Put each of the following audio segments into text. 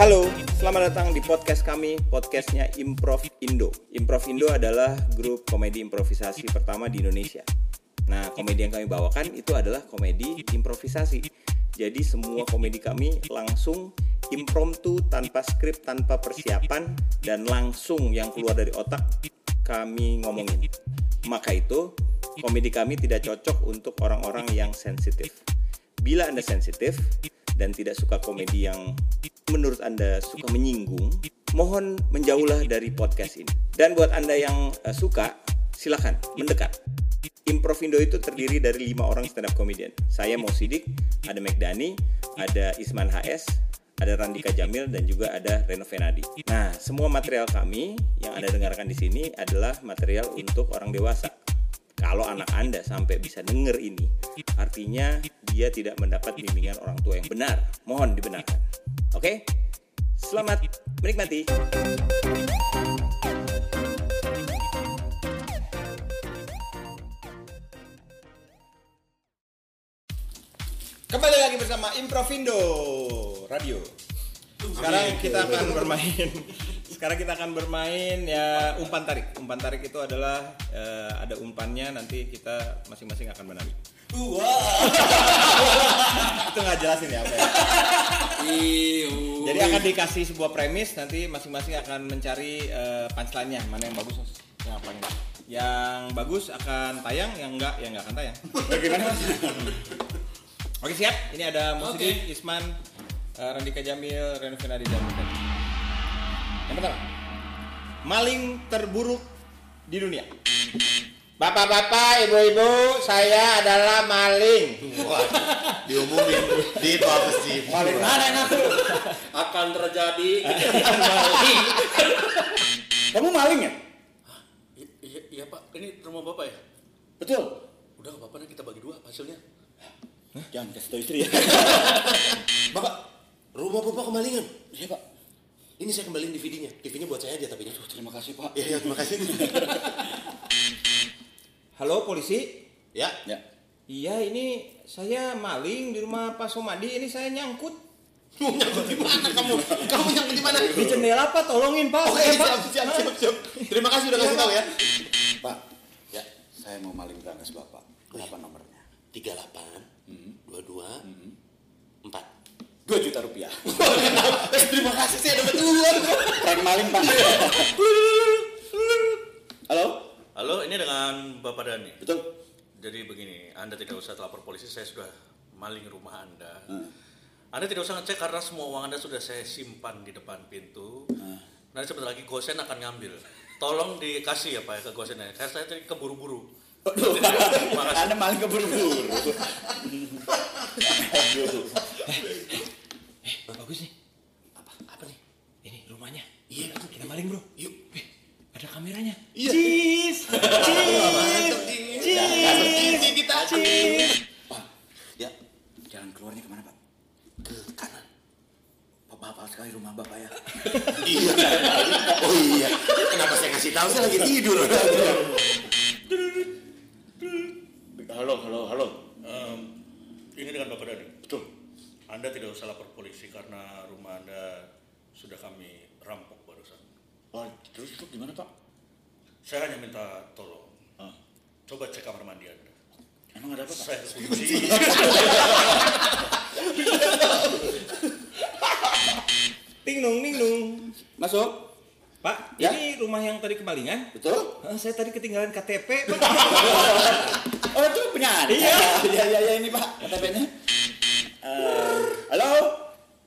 Halo, selamat datang di podcast kami, podcastnya Improv Indo. Improv Indo adalah grup komedi improvisasi pertama di Indonesia. Nah, komedi yang kami bawakan itu adalah komedi improvisasi. Jadi semua komedi kami langsung impromptu, tanpa skrip, tanpa persiapan, dan langsung yang keluar dari otak kami ngomongin. Maka itu, komedi kami tidak cocok untuk orang-orang yang sensitif. Bila Anda sensitif dan tidak suka komedi yang menurut Anda suka menyinggung, mohon menjauhlah dari podcast ini. Dan buat Anda yang uh, suka, silakan mendekat. Improvindo itu terdiri dari lima orang stand up comedian. Saya Mo Sidik, ada Megdani, ada Isman HS, ada Randika Jamil dan juga ada Reno Venadi. Nah, semua material kami yang Anda dengarkan di sini adalah material untuk orang dewasa. Kalau anak Anda sampai bisa denger ini, artinya dia tidak mendapat bimbingan orang tua yang benar. Mohon dibenarkan. Oke? Selamat menikmati. Kembali lagi bersama Improvindo Radio. Sekarang kita akan bermain. Sekarang kita akan bermain ya umpan tarik. Umpan tarik itu adalah eh, ada umpannya nanti kita masing-masing akan menari. itu nggak jelasin ya apa ya. Jadi akan dikasih sebuah premis nanti masing-masing akan mencari eh, punchline-nya mana yang bagus yang paling yang bagus akan tayang yang enggak ya enggak akan tayang. Bagaimana Mas? Oke siap, ini ada Musidi, Isman, eh, Randika Jamil, Reno Finadi dan. Yang pertama, maling terburuk di dunia. Bapak-bapak, ibu-ibu, saya adalah maling. diumumin di sih Maling mana yang ngaku? akan terjadi Kamu maling ya? Iya, iya pak ini rumah bapak ya Betul. udah nggak apa-apa nih kita bagi dua hasilnya Jangan kasih tau istri ya. bapak rumah bapak kemalingan Iya pak. ini saya kembaliin DVD-nya DVD-nya buat saya aja tapi Terima kasih pak. ya, ya terima kasih Halo polisi. ya Ya. Iya ini saya maling di rumah Pak Somadi. Ini saya nyangkut nyangkut di mana kamu kamu nyangkut di mana di jendela Pak. Tolongin Pak. oke Pak. siap siap siap siap terima kasih udah kasih tahu ya Pak, ya saya mau maling berangkas bapak. Berapa nomornya? tiga delapan dua dua empat Dua juta rupiah. Terima kasih saya dapat uang Prank maling pak. Halo? halo bapak Dani Betul. jadi begini anda tidak usah lapor polisi saya sudah maling rumah anda anda tidak usah ngecek karena semua uang anda sudah saya simpan di depan pintu nanti sebentar lagi gosen akan ngambil tolong dikasih ya pak ya ke gosennya karena saya tadi keburu-buru kasih. Anda maling keburu-buru. Aduh. Bagus nih. apa apa nih Ini rumahnya. iya Kita maling bro. yuk Eh, ada kameranya. Iya. Cheese. mantap Hafal sekali rumah bapak ya. iya oh iya kenapa saya ngasih tahu saya lagi tidur Halo, halo, halo. Em, ini dengan Bapak Dani. Betul. Anda tidak usah lapor polisi karena rumah Anda sudah kami rampok barusan. Oh, terus itu gimana pak? Saya hanya minta tolong. Ah, Coba cek kamar mandi Anda. emang ada apa pak? Saya kunci. Masuk. Pak, Ya. ini rumah yang tadi kemalingan. Betul? Eh, saya tadi ketinggalan KTP, Pak. Oh itu punya Anda? Iya. Iya, iya, iya, ini pak KTP-nya. Eh, halo?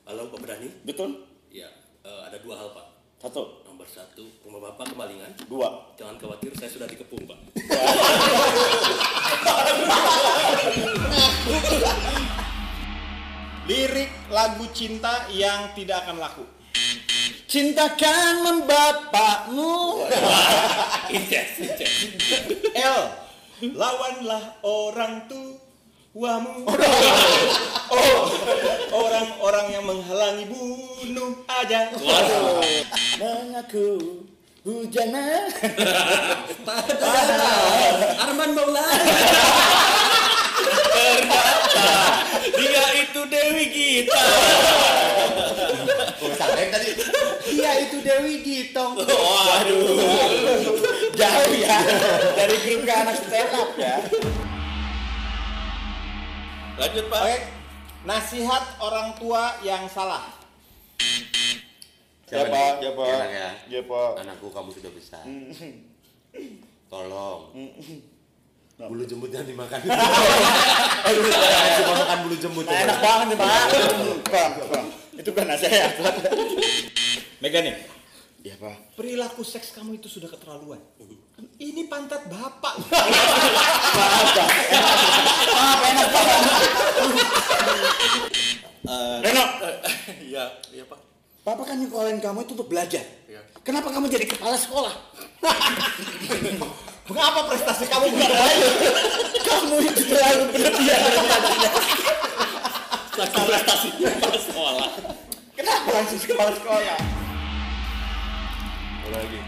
Halo Pak Dani. Betul? Ya, eh, ada dua hal Pak. Satu, Nomor satu, rumah Bapak kemalingan. dua. Jangan khawatir, saya sudah dikepung Pak. Lirik lagu cinta yang tidak akan laku. Cintakan membapakmu. L. Lawanlah orang tuamu. Oh, orang-orang yang menghalangi bunuh aja. Mengaku hujana. Arman Maulana. Dia itu Dewi kita. sampai Dewi Gitong. Waduh. Jauh ya. Dari grup ke anak stand up ya. Lanjut Pak. Oke. Nasihat orang tua yang salah. Siapa? nih? Siapa? Enak ya. Siapa? Anakku kamu sudah besar. Tolong. Bulu jembut jangan dimakan. Cuma makan bulu jembut. Nah, enak banget nih, Pak. Bang, bang. Itu kan nasihat. Mega nih. Iya, Pak. Perilaku seks kamu itu sudah keterlaluan. Ini pantat bapak. Reno, Iya, iya Pak. Papa kan nyekolahin kamu itu untuk belajar. Iya. Kenapa kamu jadi kepala sekolah? Mengapa prestasi kamu benar baik? kamu itu terlalu berlebihan. Lagi prestasi pas sekolah. Kenapa langsung kepala sekolah? Lagi.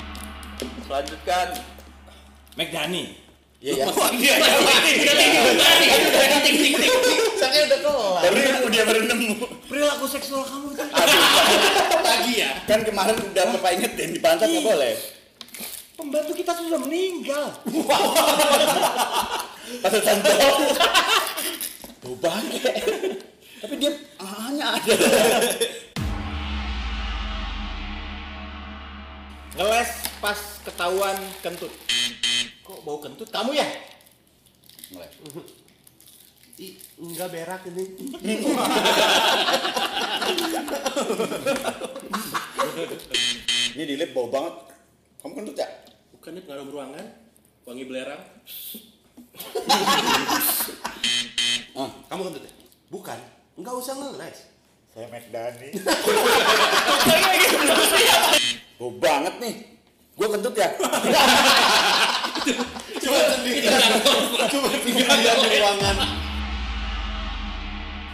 Lanjutkan. Megdani. Iya, ya. Saya udah kelar. Baru dia baru nemu. Perilaku seksual kamu itu Lagi ya. Kan kemarin udah Bapak ingetin di pantat nggak boleh. pembantu kita sudah meninggal. Pasal santo. Tuh bangke. Tapi dia hanya ada. Ngeles pas ketahuan kentut. Kok bau kentut kamu ya? Ih, enggak berak ini. Ini di lab bau banget. Kamu kentut ya? Bukannya pengaruh ruangan? Wangi belerang? Ah, Kamu kentut ya? Bukan. Enggak usah ngeles. saya McDani. bau banget nih. Gue kentut ya? Cuma sendiri. Cuma sendirian di ruangan.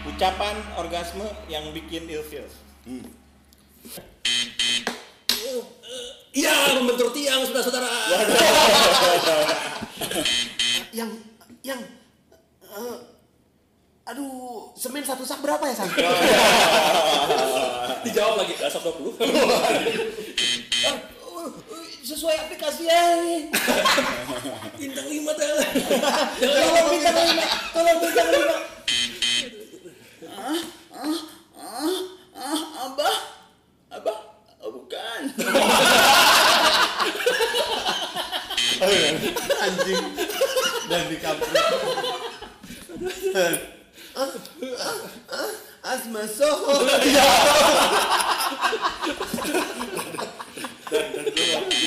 Ucapan orgasme yang bikin ilfil. Iya, membentur tiang, saudara-saudara. Yang yang eh, aduh, semen satu sak berapa ya, Sang? Dijawab lagi, dasar 20. Sesuai aplikasi ya. Bintang 5 teh. Tolong bintang lima. Tolong bintang lima. Abah? Abah? Oh, bukan. Anjing. Dan di kampus. Asma Soho.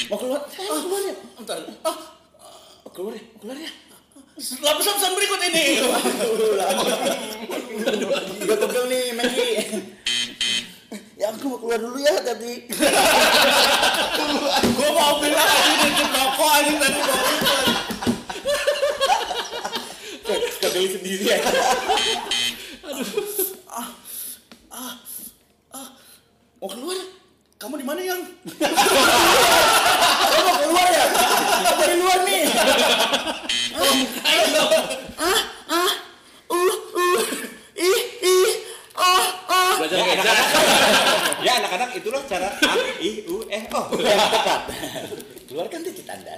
Mau keluar? Ah, keluar ya? Entar. Ah, keluar ya? Keluar ya? Lapisan berikut ini. Udah pegel nih, Meki. Ya aku mau keluar dulu ya tadi. Gua mau bilang ini di tadi mau Kegeli sendiri ya. Mau keluar? Kamu di mana yang? Kamu mau keluar ya? Dari luar nih. Ah, ah, uh, uh, ih, ih, ah, ah. Belajar geja. Ya anak-anak itulah cara a i u eh oh. Yang tepat. Keluarkan titik Anda.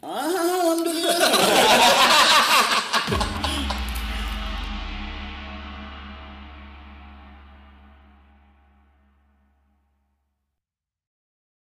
Ah, alhamdulillah.